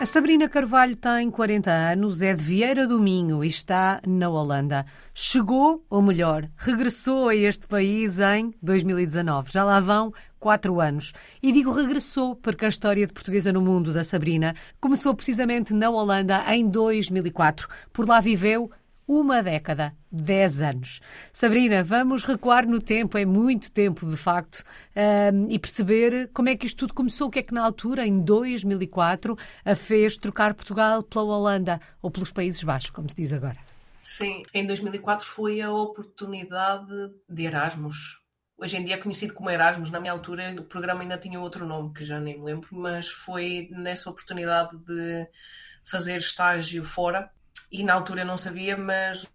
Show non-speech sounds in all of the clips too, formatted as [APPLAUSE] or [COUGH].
A Sabrina Carvalho tem 40 anos, é de Vieira do Minho e está na Holanda. Chegou, ou melhor, regressou a este país em 2019. Já lá vão quatro anos. E digo regressou porque a história de Portuguesa no Mundo da Sabrina começou precisamente na Holanda em 2004. Por lá viveu uma década, dez anos. Sabrina, vamos recuar no tempo, é muito tempo de facto, um, e perceber como é que isto tudo começou, o que é que na altura, em 2004, a fez trocar Portugal pela Holanda ou pelos Países Baixos, como se diz agora. Sim, em 2004 foi a oportunidade de Erasmus. Hoje em dia é conhecido como Erasmus, na minha altura o programa ainda tinha outro nome, que já nem me lembro, mas foi nessa oportunidade de fazer estágio fora e na altura eu não sabia, mas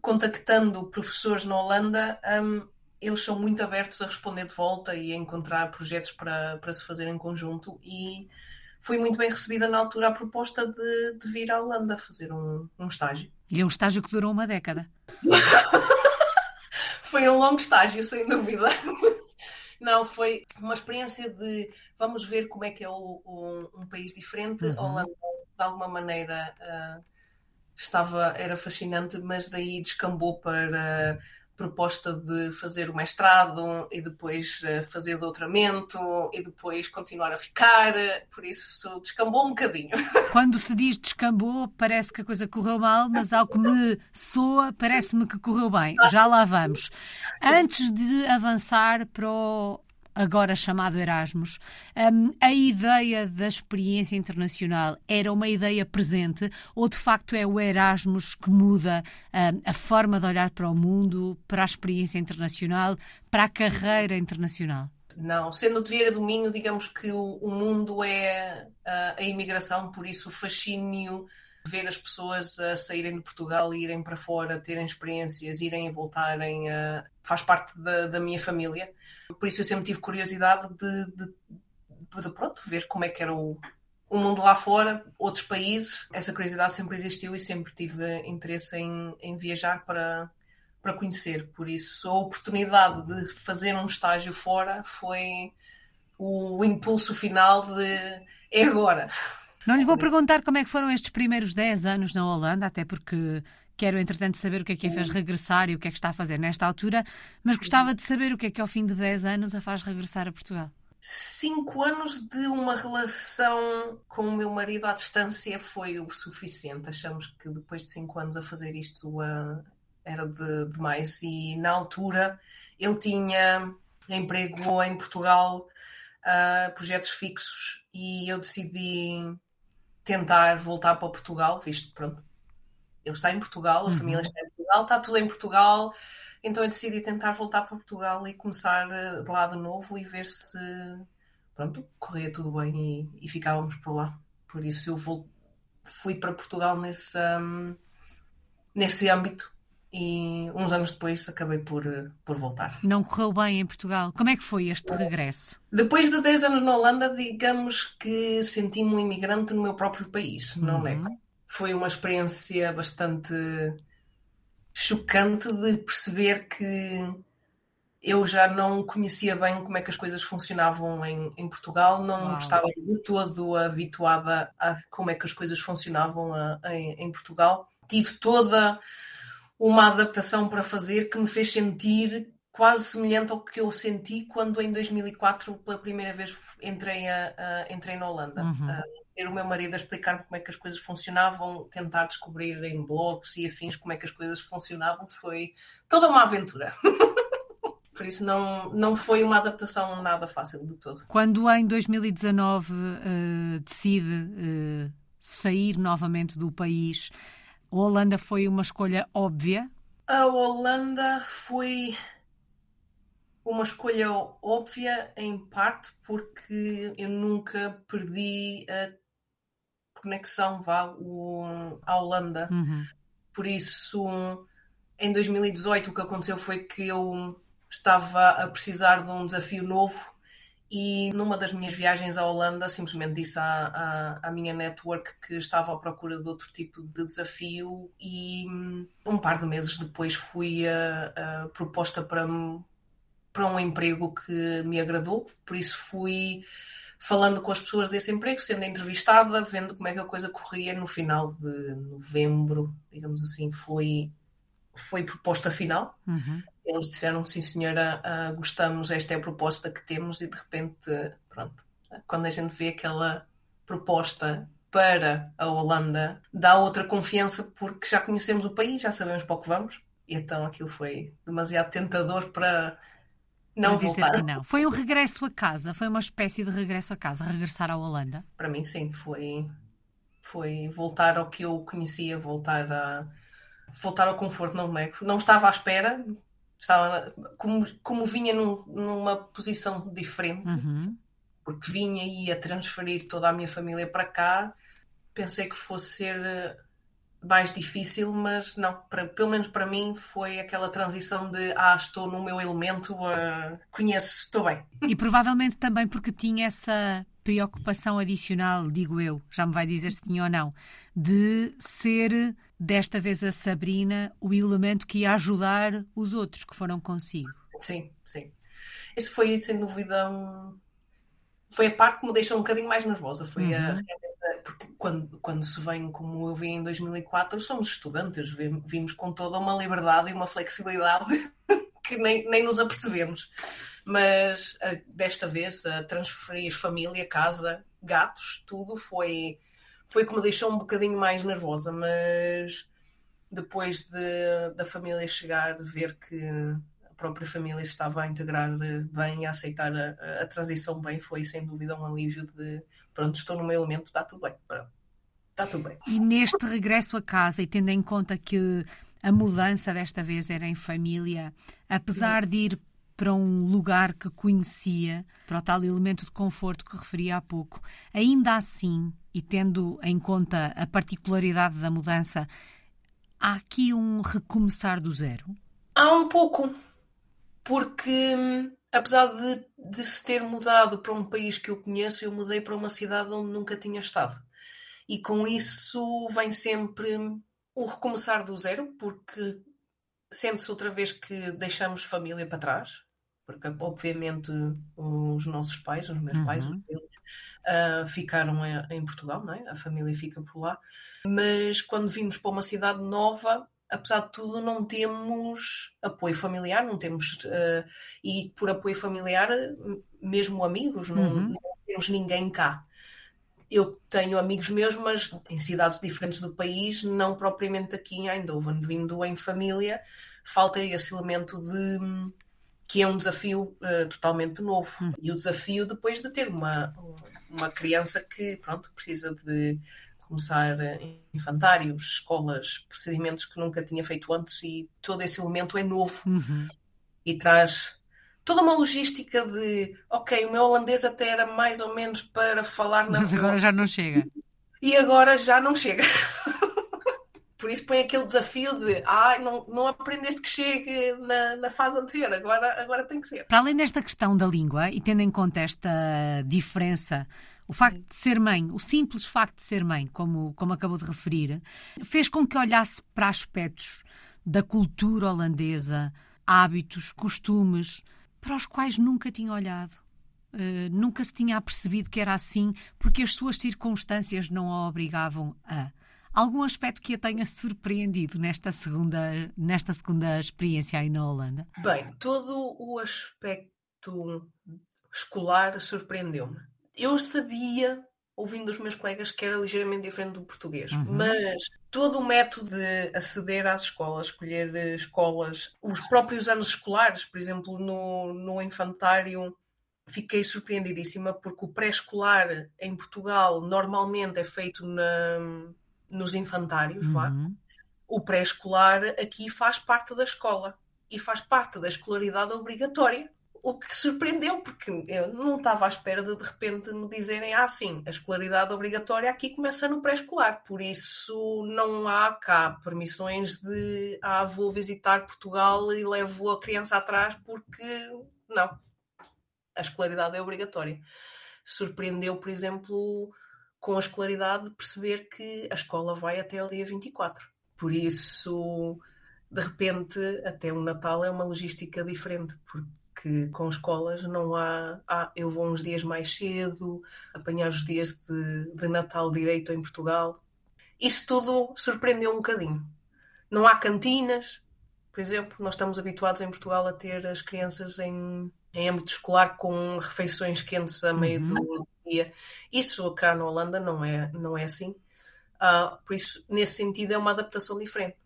contactando professores na Holanda, um, eles são muito abertos a responder de volta e a encontrar projetos para, para se fazer em conjunto e fui muito bem recebida na altura a proposta de, de vir à Holanda fazer um, um estágio. E é um estágio que durou uma década. [LAUGHS] foi um longo estágio, sem dúvida. [LAUGHS] Não, foi uma experiência de vamos ver como é que é o, um, um país diferente. Uhum. Holanda, de alguma maneira, uh, estava, era fascinante, mas daí descambou para proposta de fazer o mestrado e depois eh, fazer doutoramento e depois continuar a ficar, por isso descambou um bocadinho. [LAUGHS] Quando se diz descambou, parece que a coisa correu mal, mas ao que me soa, parece-me que correu bem. Já lá vamos. Antes de avançar para o agora chamado Erasmus, um, a ideia da experiência internacional era uma ideia presente ou de facto é o Erasmus que muda um, a forma de olhar para o mundo, para a experiência internacional, para a carreira internacional? Não, sendo de Vieira do Minho, digamos que o, o mundo é a, a imigração, por isso o fascínio ver as pessoas a saírem de Portugal irem para fora, terem experiências, irem e voltarem, uh, faz parte da, da, minha família. Por isso eu sempre tive curiosidade de, de, de pronto, ver como é que era o, o mundo lá fora, outros países. Essa curiosidade sempre existiu e sempre tive interesse em, em viajar para, para conhecer. Por isso, a oportunidade de fazer um estágio fora foi o impulso final de é agora. Não lhe vou perguntar como é que foram estes primeiros 10 anos na Holanda, até porque quero, entretanto, saber o que é que a fez regressar e o que é que está a fazer nesta altura, mas gostava de saber o que é que ao fim de 10 anos a faz regressar a Portugal. Cinco anos de uma relação com o meu marido à distância foi o suficiente. Achamos que depois de cinco anos a fazer isto uh, era de, demais. E na altura ele tinha emprego em Portugal, uh, projetos fixos, e eu decidi tentar voltar para Portugal, visto que pronto, ele está em Portugal, a uhum. família está em Portugal, está tudo em Portugal, então eu decidi tentar voltar para Portugal e começar eh, de lá de novo e ver se pronto, corria tudo bem e, e ficávamos por lá. Por isso eu vou, fui para Portugal nesse, um, nesse âmbito e uns anos depois acabei por, por voltar. Não correu bem em Portugal. Como é que foi este regresso? Depois de 10 anos na Holanda, digamos que senti-me um imigrante no meu próprio país, uhum. não é? Foi uma experiência bastante chocante de perceber que eu já não conhecia bem como é que as coisas funcionavam em, em Portugal, não Uau. estava de todo habituada a como é que as coisas funcionavam a, em, em Portugal. Tive toda uma adaptação para fazer que me fez sentir quase semelhante ao que eu senti quando em 2004 pela primeira vez entrei, a, a entrei na Holanda. Uhum. Uh, ter o meu marido a explicar como é que as coisas funcionavam, tentar descobrir em blogs e afins como é que as coisas funcionavam, foi toda uma aventura. [LAUGHS] Por isso não, não foi uma adaptação nada fácil de todo. Quando em 2019 uh, decide uh, sair novamente do país, a Holanda foi uma escolha óbvia? A Holanda foi uma escolha óbvia, em parte, porque eu nunca perdi a conexão vá, o, à Holanda. Uhum. Por isso, em 2018, o que aconteceu foi que eu estava a precisar de um desafio novo e numa das minhas viagens à Holanda, simplesmente disse à, à, à, minha network que estava à procura de outro tipo de desafio, e hum, um par de meses depois fui a, a proposta para, para um emprego que me agradou, por isso fui falando com as pessoas desse emprego, sendo entrevistada, vendo como é que a coisa corria no final de novembro, digamos assim, foi, foi proposta final. Uhum. Eles disseram, sim senhora, uh, gostamos, esta é a proposta que temos e de repente, pronto, quando a gente vê aquela proposta para a Holanda, dá outra confiança porque já conhecemos o país, já sabemos para o que vamos, e então aquilo foi demasiado tentador para não voltar. Não. Foi um regresso a casa, foi uma espécie de regresso a casa, regressar à Holanda? Para mim, sim, foi, foi voltar ao que eu conhecia, voltar, a, voltar ao conforto, não nego. Não estava à espera, estava como, como vinha num, numa posição diferente, uhum. porque vinha e ia transferir toda a minha família para cá, pensei que fosse ser eh, mais difícil, mas não, para, pelo menos para mim foi aquela transição de ah, estou no meu elemento, uh, conheço, estou bem. E provavelmente também porque tinha essa preocupação adicional, digo eu, já me vai dizer se tinha ou não, de ser desta vez a Sabrina o elemento que ia ajudar os outros que foram consigo. Sim, sim. Isso foi sem dúvida um... foi a parte que me deixou um bocadinho mais nervosa, foi uhum. a porque quando, quando se vem como eu vi em 2004, somos estudantes, vimos com toda uma liberdade e uma flexibilidade [LAUGHS] que nem, nem nos apercebemos. Mas a, desta vez, a transferir família, casa, gatos, tudo foi, foi que me deixou um bocadinho mais nervosa. Mas depois de, da família chegar, ver que a própria família se estava a integrar bem e a aceitar a, a transição bem, foi sem dúvida um alívio de pronto, estou no meu elemento, está tudo bem. Pronto, está tudo bem. E neste regresso a casa, e tendo em conta que a mudança desta vez era em família, apesar de ir para um lugar que conhecia, para o tal elemento de conforto que referia há pouco, ainda assim, e tendo em conta a particularidade da mudança, há aqui um recomeçar do zero? Há um pouco, porque hum, apesar de, de se ter mudado para um país que eu conheço, eu mudei para uma cidade onde nunca tinha estado. E com isso vem sempre o recomeçar do zero, porque sente-se outra vez que deixamos família para trás, porque obviamente os nossos pais, os meus pais, uhum. os deles, uh, ficaram em Portugal, não é? a família fica por lá. Mas quando vimos para uma cidade nova, apesar de tudo, não temos apoio familiar, não temos, uh, e por apoio familiar, mesmo amigos, não, uhum. não, temos ninguém cá. Eu tenho amigos meus, mas em cidades diferentes do país, não propriamente aqui em Eindhoven, vindo em família, falta esse elemento de que é um desafio uh, totalmente novo. Uhum. E o desafio depois de ter uma, uma criança que, pronto, precisa de começar infantários, escolas, procedimentos que nunca tinha feito antes e todo esse elemento é novo uhum. e traz toda uma logística de ok, o meu holandês até era mais ou menos para falar na Mas agora já não chega. E agora já não chega. [LAUGHS] Por isso põe aquele desafio de ah, não, não aprendeste que chegue na, na fase anterior, agora, agora tem que ser. Para além desta questão da língua, e tendo em conta esta diferença o facto de ser mãe, o simples facto de ser mãe, como, como acabou de referir, fez com que olhasse para aspectos da cultura holandesa, hábitos, costumes, para os quais nunca tinha olhado. Uh, nunca se tinha apercebido que era assim, porque as suas circunstâncias não a obrigavam a. Algum aspecto que a tenha surpreendido nesta segunda, nesta segunda experiência aí na Holanda? Bem, todo o aspecto escolar surpreendeu-me eu sabia, ouvindo os meus colegas, que era ligeiramente diferente do português, uhum. mas todo o método de aceder às escolas, escolher escolas, os próprios anos escolares, por exemplo, no, no infantário, fiquei surpreendidíssima porque o pré-escolar em Portugal normalmente é feito na, nos infantários, uhum. o pré-escolar aqui faz parte da escola e faz parte da escolaridade obrigatória o que surpreendeu, porque eu não estava à espera de de repente me dizerem ah, sim, a escolaridade obrigatória aqui começa no pré-escolar, por isso não há cá permissões de ah, vou visitar Portugal e levo a criança atrás, porque não, a escolaridade é obrigatória. Surpreendeu, por exemplo, com a escolaridade, perceber que a escola vai até o dia 24. Por isso, de repente, até o Natal é uma logística diferente, porque que com escolas não há, há, eu vou uns dias mais cedo, apanhar os dias de, de Natal direito em Portugal. Isso tudo surpreendeu um bocadinho. Não há cantinas, por exemplo, nós estamos habituados em Portugal a ter as crianças em, em âmbito escolar com refeições quentes a meio uhum. do dia. Isso cá na Holanda não é, não é assim. Uh, por isso, nesse sentido, é uma adaptação diferente.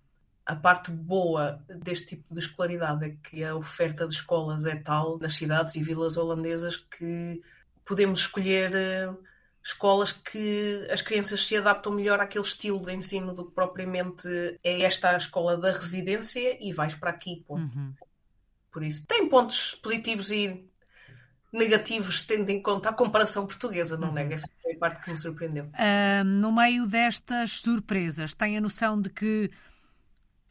A parte boa deste tipo de escolaridade é que a oferta de escolas é tal nas cidades e vilas holandesas que podemos escolher uh, escolas que as crianças se adaptam melhor àquele estilo de ensino do que propriamente é esta a escola da residência e vais para aqui. Uhum. Por isso, tem pontos positivos e negativos, tendo em conta a comparação portuguesa, não uhum. nega? Essa foi a parte que me surpreendeu. Uh, no meio destas surpresas, tem a noção de que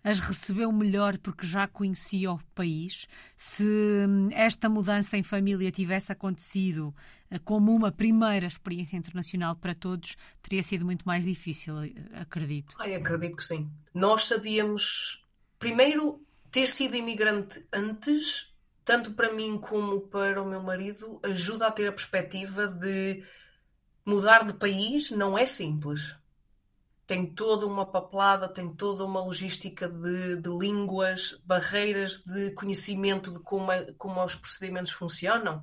as recebeu melhor porque já conhecia o país? Se hum, esta mudança em família tivesse acontecido eh, como uma primeira experiência internacional para todos, teria sido muito mais difícil, eh, acredito. Ai, acredito que sim. Nós sabíamos, primeiro, ter sido imigrante antes tanto para mim como para o meu marido, ajuda a ter a perspectiva de mudar de país não é simples. Tem toda uma papelada, tem toda uma logística de, de línguas, barreiras de conhecimento de como, como os procedimentos funcionam.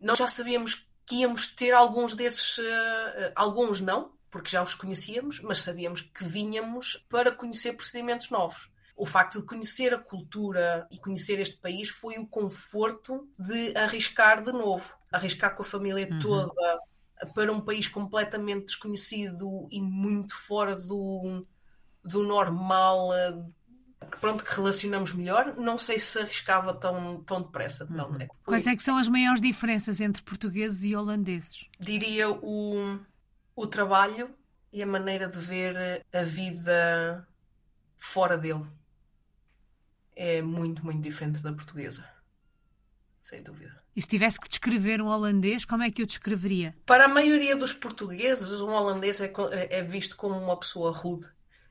Nós já sabíamos que íamos ter alguns desses, uh, alguns não, porque já os conhecíamos, mas sabíamos que vinhamos para conhecer procedimentos novos o facto de conhecer a cultura e conhecer este país foi o conforto de arriscar de novo, arriscar com a família uhum. toda para um país completamente desconhecido e muito fora do, do normal, que pronto, que relacionamos melhor, não sei se arriscava tão, tão depressa. Uhum. Quais é que são as maiores diferenças entre portugueses e holandeses? Diria o, o trabalho e a maneira de ver a vida fora dele é muito, muito diferente da portuguesa. Sem dúvida. E se tivesse que descrever um holandês, como é que o descreveria? Para a maioria dos portugueses, um holandês é, é visto como uma pessoa rude,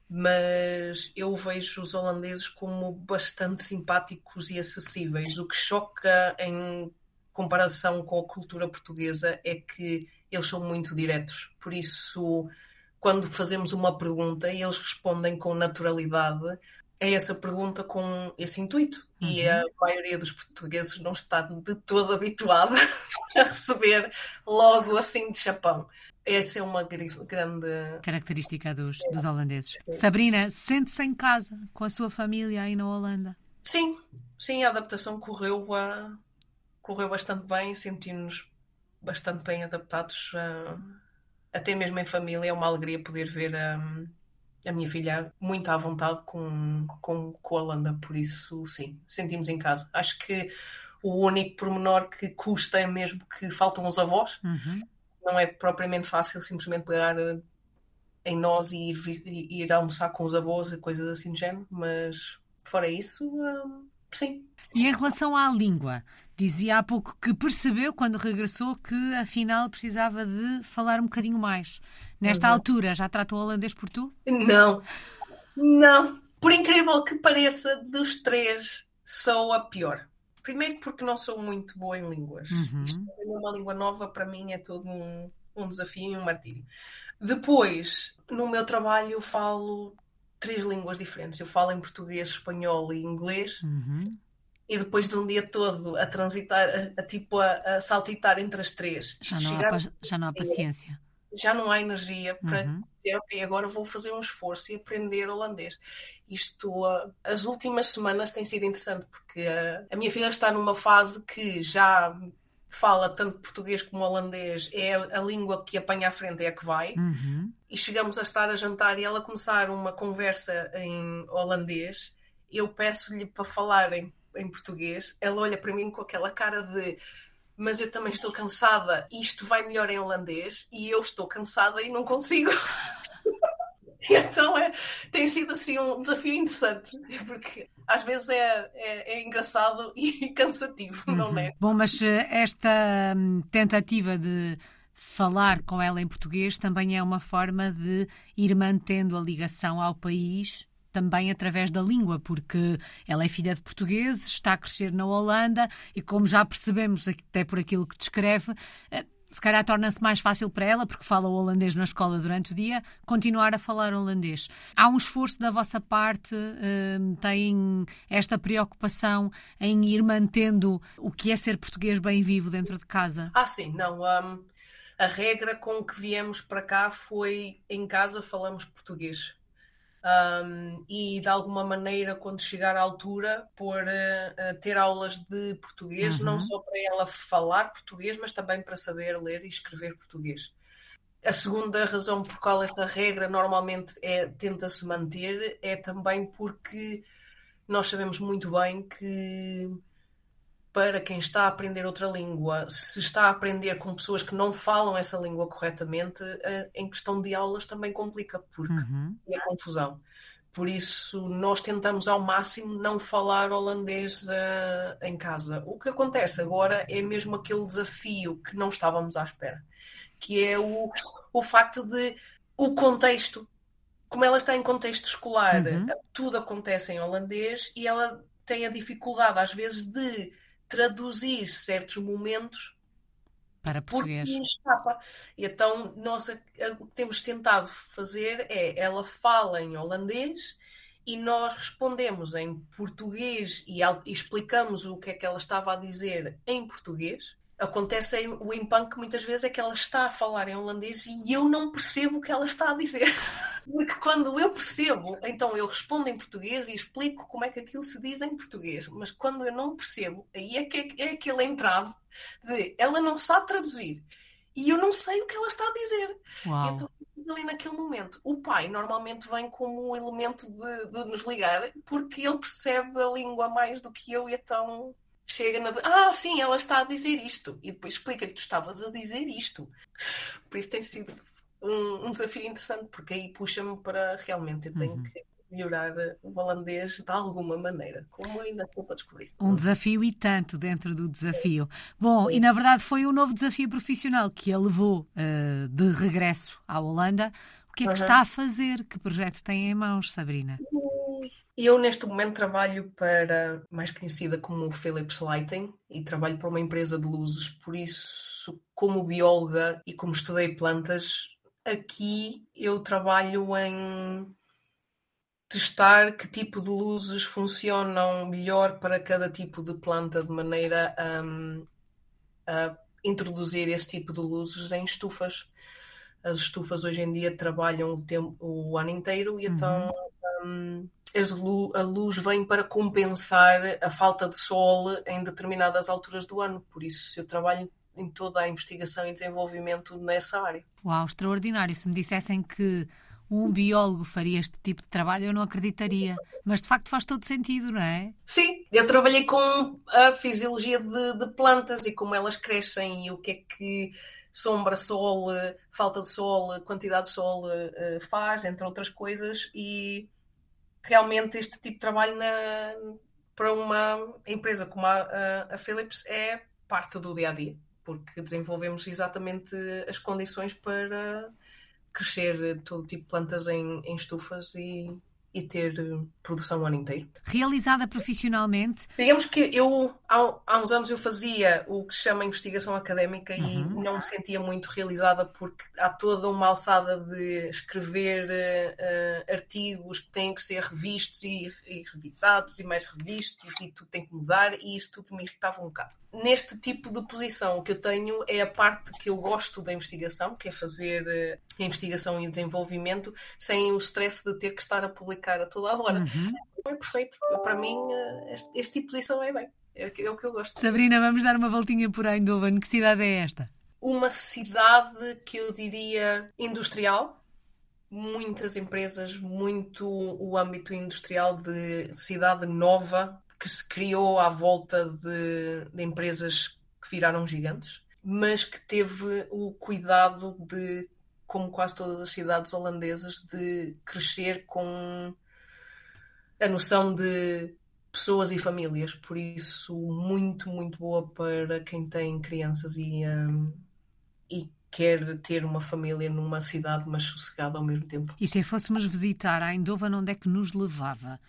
mas eu vejo os holandeses como bastante simpáticos e acessíveis. O que choca em comparação com a cultura portuguesa é que eles são muito diretos. Por isso, quando fazemos uma pergunta e eles respondem com naturalidade, é essa pergunta com esse intuito. Uhum. E a maioria dos portugueses não está de todo habituada [LAUGHS] a receber logo assim de chapão. Essa é uma grande característica dos, dos holandeses. Sim. Sabrina, sente-se em casa com a sua família aí na Holanda? Sim, sim, a adaptação correu, uh, correu bastante bem, sentimos bastante bem adaptados, uh, até mesmo em família. É uma alegria poder ver. Um, a minha filha muito à vontade com, com, com a Holanda, por isso sim, sentimos em casa. Acho que o único pormenor que custa é mesmo que faltam os avós. Uhum. Não é propriamente fácil simplesmente pegar em nós e ir, ir almoçar com os avós e coisas assim do género, mas fora isso, hum, sim. E em relação à língua, dizia há pouco que percebeu quando regressou que afinal precisava de falar um bocadinho mais. Nesta uhum. altura, já tratou holandês por tu? Não, não. Por incrível que pareça, dos três, sou a pior. Primeiro porque não sou muito boa em línguas. Uhum. uma língua nova para mim é todo um, um desafio e um martírio. Depois, no meu trabalho, eu falo três línguas diferentes. Eu falo em português, espanhol e inglês. Uhum. E depois de um dia todo a transitar, a, a tipo a, a, saltitar entre as três. Já não, há, já não há paciência já não há energia para uhum. dizer, ok, agora vou fazer um esforço e aprender holandês. Isto, uh, as últimas semanas tem sido interessante, porque uh, a minha filha está numa fase que já fala tanto português como holandês, é a língua que apanha à frente, é a que vai. Uhum. E chegamos a estar a jantar e ela começar uma conversa em holandês, eu peço-lhe para falar em, português, ela olha para mim com aquela cara de mas eu também estou cansada e isto vai melhor em holandês e eu estou cansada e não consigo. [LAUGHS] então é, tem sido assim um desafio interessante, porque às vezes é, é, é engraçado e [LAUGHS] cansativo, uhum. não é? Bom, mas eh, esta hum, tentativa de falar com ela em português também é uma forma de ir mantendo a ligação ao país também através da língua, porque ela é filha de portugueses, está a crescer na Holanda e, como já percebemos até por aquilo que descreve, eh, se calhar torna-se mais fácil para ela, porque fala holandês na escola durante o dia, continuar a falar holandês. Há um esforço da vossa parte, uh, tem esta preocupação em ir mantendo o que é ser português bem vivo dentro de casa? Ah, sim, não. Um, a regra com que viemos para cá foi em casa falamos português. Um, e de alguma maneira, quando chegar à altura, por uh, ter aulas de português, uhum. não só para ela falar português, mas também para saber ler e escrever português. A segunda razão por qual essa regra normalmente é, tenta-se manter é também porque nós sabemos muito bem que para quem está a aprender outra língua, se está a aprender com pessoas que não falam essa língua corretamente, eh, em questão de aulas também complica, porque uhum. é confusão. Por isso, nós tentamos ao máximo não falar holandês uh, em casa. O que acontece agora é mesmo aquele desafio que não estávamos à espera, que é o, o facto de o contexto. Como ela está em contexto escolar, uhum. tudo acontece em holandês e ela tem a dificuldade, às vezes, de traduzir certos momentos para português. Porque escapa. E então, nós o que temos tentado fazer é ela fala em holandês e nós respondemos em português e, e explicamos o que é que ela estava a dizer em português acontece o impunk muitas vezes é que ela está a falar em holandês e eu não percebo o que ela está a dizer. [LAUGHS] Porque quando eu percebo, então eu respondo em português e explico como é que aquilo se diz em português. Mas quando eu não percebo, aí é que é, é aquele entrave de ela não sabe traduzir e eu não sei o que ela está a dizer. Uau. Então ali naquele momento. O pai normalmente vem como um elemento de, de nos ligar porque ele percebe a língua mais do que eu e então chega na. Ah, sim, ela está a dizer isto. E depois explica-lhe que tu estavas a dizer isto. Por isso tem sido um, um desafio interessante, porque aí puxa-me para realmente eu tenho uhum. que melhorar o holandês de alguma maneira, como ainda estou para descobrir. Um desafio e tanto dentro do desafio. Bom, e na verdade foi um novo desafio profissional que a levou uh, de regresso à Holanda. O que é que uhum. está a fazer? Que projeto tem em mãos, Sabrina? Eu, neste momento, trabalho para, mais conhecida como Philips Lighting, e trabalho para uma empresa de luzes. Por isso, como bióloga e como estudei plantas, aqui eu trabalho em testar que tipo de luzes funcionam melhor para cada tipo de planta, de maneira a, a introduzir esse tipo de luzes em estufas. As estufas hoje em dia trabalham o, tempo, o ano inteiro e então, uhum. então a luz vem para compensar a falta de sol em determinadas alturas do ano. Por isso, eu trabalho em toda a investigação e desenvolvimento nessa área. Uau, extraordinário! Se me dissessem que um biólogo faria este tipo de trabalho, eu não acreditaria. Mas de facto faz todo sentido, não é? Sim, eu trabalhei com a fisiologia de, de plantas e como elas crescem e o que é que sombra, sol, falta de sol, quantidade de sol uh, faz, entre outras coisas, e realmente este tipo de trabalho na, para uma empresa como a, a Philips é parte do dia a dia, porque desenvolvemos exatamente as condições para crescer todo tipo de plantas em, em estufas e, e ter eh, produção o ano inteiro. Realizada profissionalmente? Digamos que eu, há, há uns anos, eu fazia o que se chama investigação académica uhum. e não me sentia muito realizada porque há toda uma alçada de escrever uh, artigos que têm que ser revistos e, e revisados e mais revistos e tudo tem que mudar e isso tudo me irritava um bocado. Neste tipo de posição, o que eu tenho é a parte que eu gosto da investigação, que é fazer uh, a investigação e o desenvolvimento sem o stress de ter que estar a publicar a toda a hora. Uhum. É perfeito. Para mim, eh, este, este tipo de posição é bem. É, é, o que eu gosto. Sabrina, vamos dar uma voltinha por Eindhoven. Que cidade é esta? Uma cidade que eu diria industrial. Muitas empresas, muito o âmbito industrial de cidade nova que se criou à volta de, de empresas que viraram gigantes, mas que teve o cuidado de como quase todas as cidades holandesas, de crescer com a noção de pessoas e famílias. Por isso, muito, muito boa para quem tem crianças e, um, e quer ter uma família numa cidade, mas sossegada ao mesmo tempo. E se fôssemos visitar a Eindhoven, onde é que nos levava?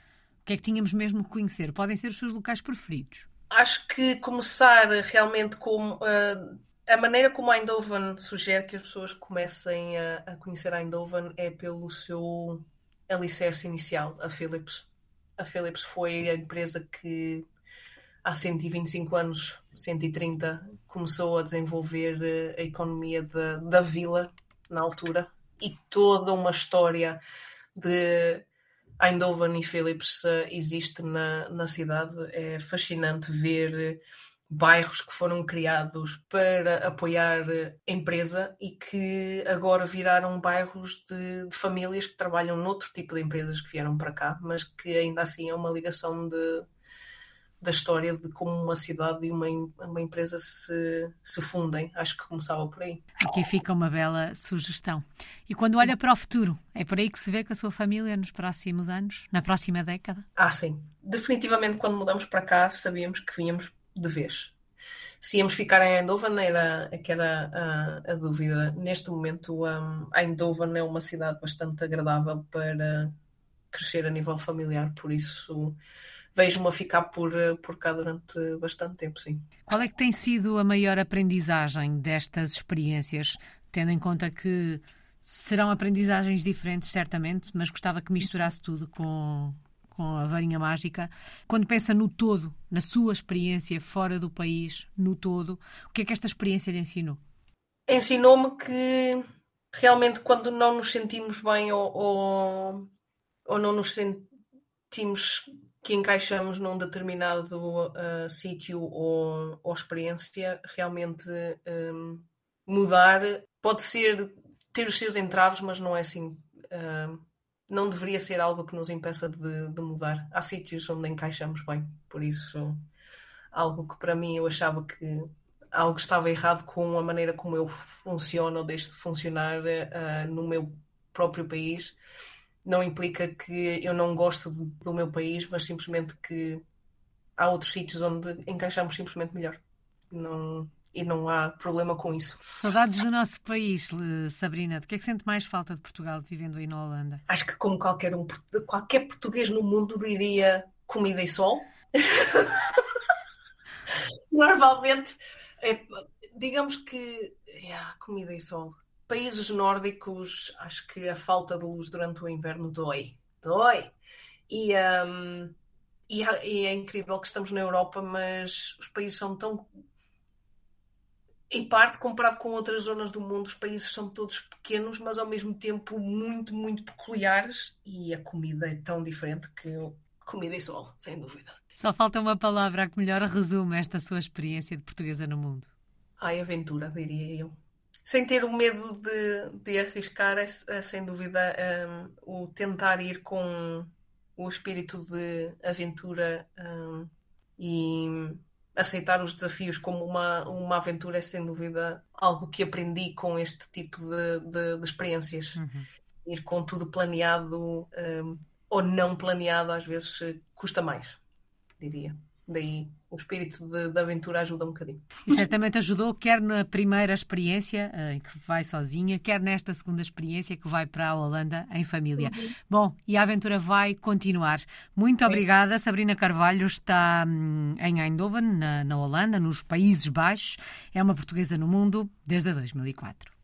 O que é que tínhamos mesmo que conhecer? Podem ser os seus locais preferidos? Acho que começar realmente com uh, a maneira como a Eindhoven sugere que as pessoas comecem a, a conhecer a Eindhoven é pelo seu alicerce inicial, a Philips. A Philips foi a empresa que há 125 anos, 130, começou a desenvolver eh, a economia da, da vila na altura e toda uma história de Eindhoven e Philips eh, existe na, na cidade. É fascinante ver bairros que foram criados para apoiar a empresa e que agora viraram bairros de, de, famílias que trabalham noutro tipo de empresas que vieram para cá, mas que ainda assim é uma ligação de, da história de como uma cidade e uma, uma empresa se, se fundem. Acho que começava por aí. Aqui fica uma bela sugestão. E quando olha para o futuro, é por aí que se vê com a sua família nos próximos anos, na próxima década? Ah, sim. Definitivamente, quando mudamos para cá, sabíamos que vínhamos de vez. Se íamos ficar em Eindhoven era, é era a, a dúvida. Neste momento, um, Eindhoven é uma cidade bastante agradável para crescer a nível familiar, por isso vejo-me a ficar por, por cá durante bastante tempo, sim. Qual é que tem sido a maior aprendizagem destas experiências, tendo em conta que serão aprendizagens diferentes, certamente, mas gostava que misturasse tudo com, com a varinha mágica, quando pensa no todo, na sua experiência fora do país, no todo, o que é que esta experiência lhe ensinou? Ensinou-me que realmente quando não nos sentimos bem ou, ou, ou não nos sentimos que encaixamos num determinado uh, sítio ou, ou, experiência, realmente um, mudar pode ser ter os seus entraves, mas não é assim. Uh, não deveria ser algo que nos impeça de, de, mudar. Há sítios onde encaixamos bem, por isso, algo que para mim eu achava que algo estava errado com a maneira como eu funciono ou deixo de funcionar uh, no meu próprio país, não implica que eu não gosto do, do meu país, mas simplesmente que há outros sítios onde encaixamos simplesmente melhor. Não, e não há problema com isso. Saudades do nosso país, Sabrina. De que é que sente mais falta de Portugal vivendo aí na Holanda? Acho que como qualquer, um, qualquer português no mundo diria comida e sol. [LAUGHS] Normalmente, é, digamos que yeah, comida e sol. Países nórdicos, acho que a falta de luz durante o inverno dói. Dói. E, um, e, e é incrível que estamos na Europa, mas os países são tão em parte, comparado com outras zonas do mundo, os países são todos pequenos, mas ao mesmo tempo muito, muito peculiares e a comida é tão diferente que comida e sol, sem dúvida. Só falta uma palavra que melhor resume esta sua experiência de portuguesa no mundo. Ai, aventura, diria eu. Sem ter o medo de, de arriscar, é, é sem dúvida um, o tentar ir com o espírito de aventura um, e aceitar os desafios como uma, uma aventura é sem dúvida algo que aprendi com este tipo de, de, de experiências. Uhum. Ir com tudo planeado um, ou não planeado às vezes custa mais, diria. Daí o espírito de, aventura ajuda um bocadinho. E certamente ajudou, quer na primeira experiência, eh, em que vai sozinha, quer nesta segunda experiência que vai para a Holanda em família. Uhum. Bom, e a aventura vai continuar. Muito Sim. obrigada. Sabrina Carvalho está hum, em Eindhoven, na, na Holanda, nos Países Baixos. É uma portuguesa no mundo desde 2004.